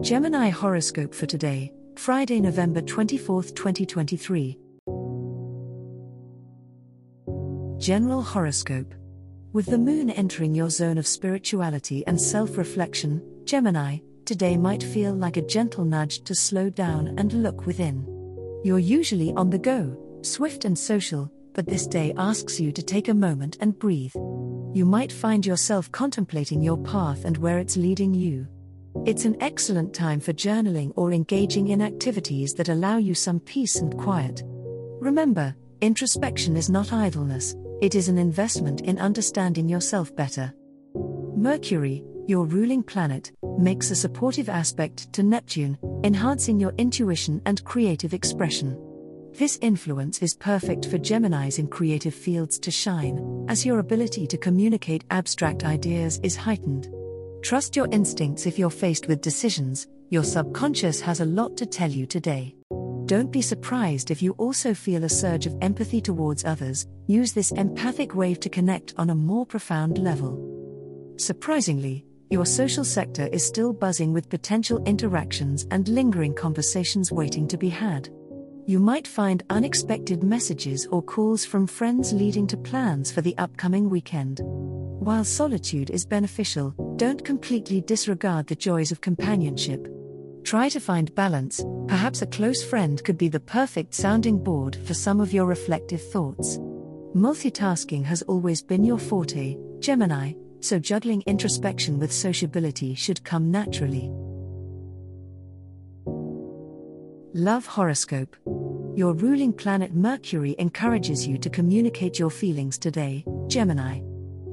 Gemini horoscope for today, Friday, November 24, 2023. General horoscope. With the moon entering your zone of spirituality and self reflection, Gemini, today might feel like a gentle nudge to slow down and look within. You're usually on the go, swift and social, but this day asks you to take a moment and breathe. You might find yourself contemplating your path and where it's leading you. It's an excellent time for journaling or engaging in activities that allow you some peace and quiet. Remember, introspection is not idleness, it is an investment in understanding yourself better. Mercury, your ruling planet, makes a supportive aspect to Neptune, enhancing your intuition and creative expression. This influence is perfect for Geminis in creative fields to shine, as your ability to communicate abstract ideas is heightened. Trust your instincts if you're faced with decisions, your subconscious has a lot to tell you today. Don't be surprised if you also feel a surge of empathy towards others, use this empathic wave to connect on a more profound level. Surprisingly, your social sector is still buzzing with potential interactions and lingering conversations waiting to be had. You might find unexpected messages or calls from friends leading to plans for the upcoming weekend. While solitude is beneficial, don't completely disregard the joys of companionship. Try to find balance, perhaps a close friend could be the perfect sounding board for some of your reflective thoughts. Multitasking has always been your forte, Gemini, so juggling introspection with sociability should come naturally. Love Horoscope Your ruling planet Mercury encourages you to communicate your feelings today, Gemini.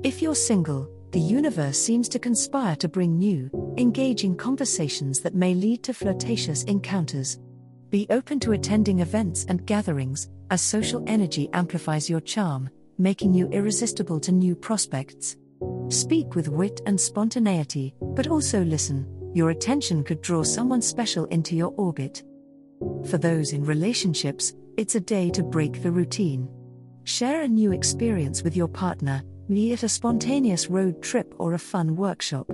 If you're single, the universe seems to conspire to bring new, engaging conversations that may lead to flirtatious encounters. Be open to attending events and gatherings, as social energy amplifies your charm, making you irresistible to new prospects. Speak with wit and spontaneity, but also listen, your attention could draw someone special into your orbit. For those in relationships, it's a day to break the routine. Share a new experience with your partner, be it a spontaneous road trip or a fun workshop.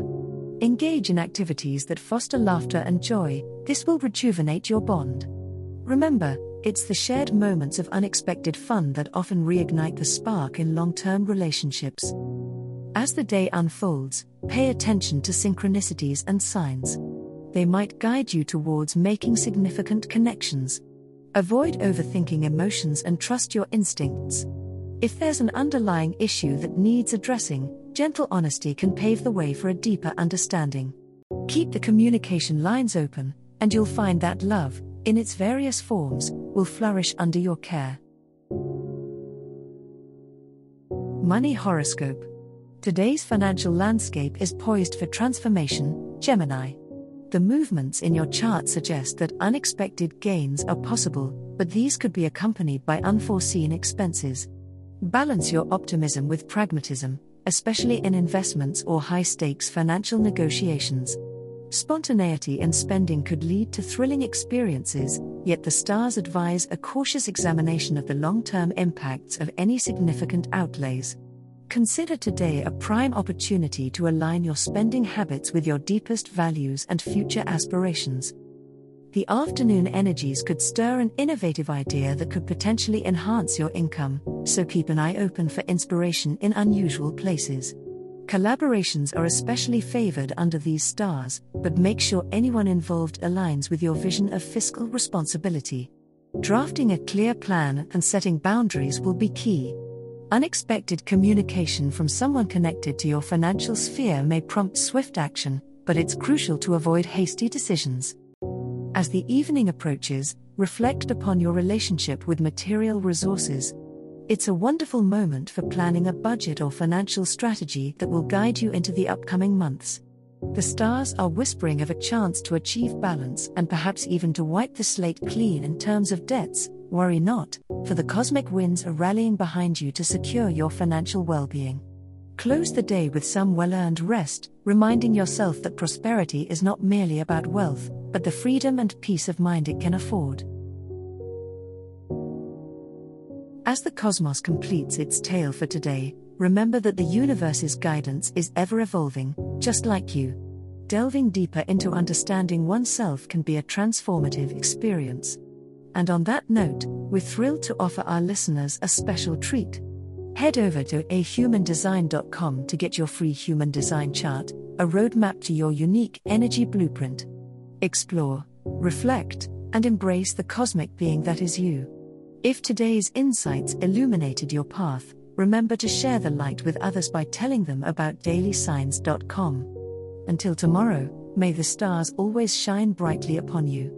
Engage in activities that foster laughter and joy, this will rejuvenate your bond. Remember, it's the shared moments of unexpected fun that often reignite the spark in long term relationships. As the day unfolds, pay attention to synchronicities and signs. They might guide you towards making significant connections. Avoid overthinking emotions and trust your instincts. If there's an underlying issue that needs addressing, gentle honesty can pave the way for a deeper understanding. Keep the communication lines open, and you'll find that love, in its various forms, will flourish under your care. Money Horoscope Today's financial landscape is poised for transformation, Gemini. The movements in your chart suggest that unexpected gains are possible, but these could be accompanied by unforeseen expenses. Balance your optimism with pragmatism, especially in investments or high stakes financial negotiations. Spontaneity and spending could lead to thrilling experiences, yet the stars advise a cautious examination of the long term impacts of any significant outlays. Consider today a prime opportunity to align your spending habits with your deepest values and future aspirations the afternoon energies could stir an innovative idea that could potentially enhance your income, so keep an eye open for inspiration in unusual places. Collaborations are especially favored under these stars, but make sure anyone involved aligns with your vision of fiscal responsibility. Drafting a clear plan and setting boundaries will be key. Unexpected communication from someone connected to your financial sphere may prompt swift action, but it's crucial to avoid hasty decisions. As the evening approaches, reflect upon your relationship with material resources. It's a wonderful moment for planning a budget or financial strategy that will guide you into the upcoming months. The stars are whispering of a chance to achieve balance and perhaps even to wipe the slate clean in terms of debts. Worry not, for the cosmic winds are rallying behind you to secure your financial well being. Close the day with some well earned rest, reminding yourself that prosperity is not merely about wealth, but the freedom and peace of mind it can afford. As the cosmos completes its tale for today, remember that the universe's guidance is ever evolving, just like you. Delving deeper into understanding oneself can be a transformative experience. And on that note, we're thrilled to offer our listeners a special treat. Head over to ahumandesign.com to get your free human design chart, a roadmap to your unique energy blueprint. Explore, reflect, and embrace the cosmic being that is you. If today's insights illuminated your path, remember to share the light with others by telling them about dailysigns.com. Until tomorrow, may the stars always shine brightly upon you.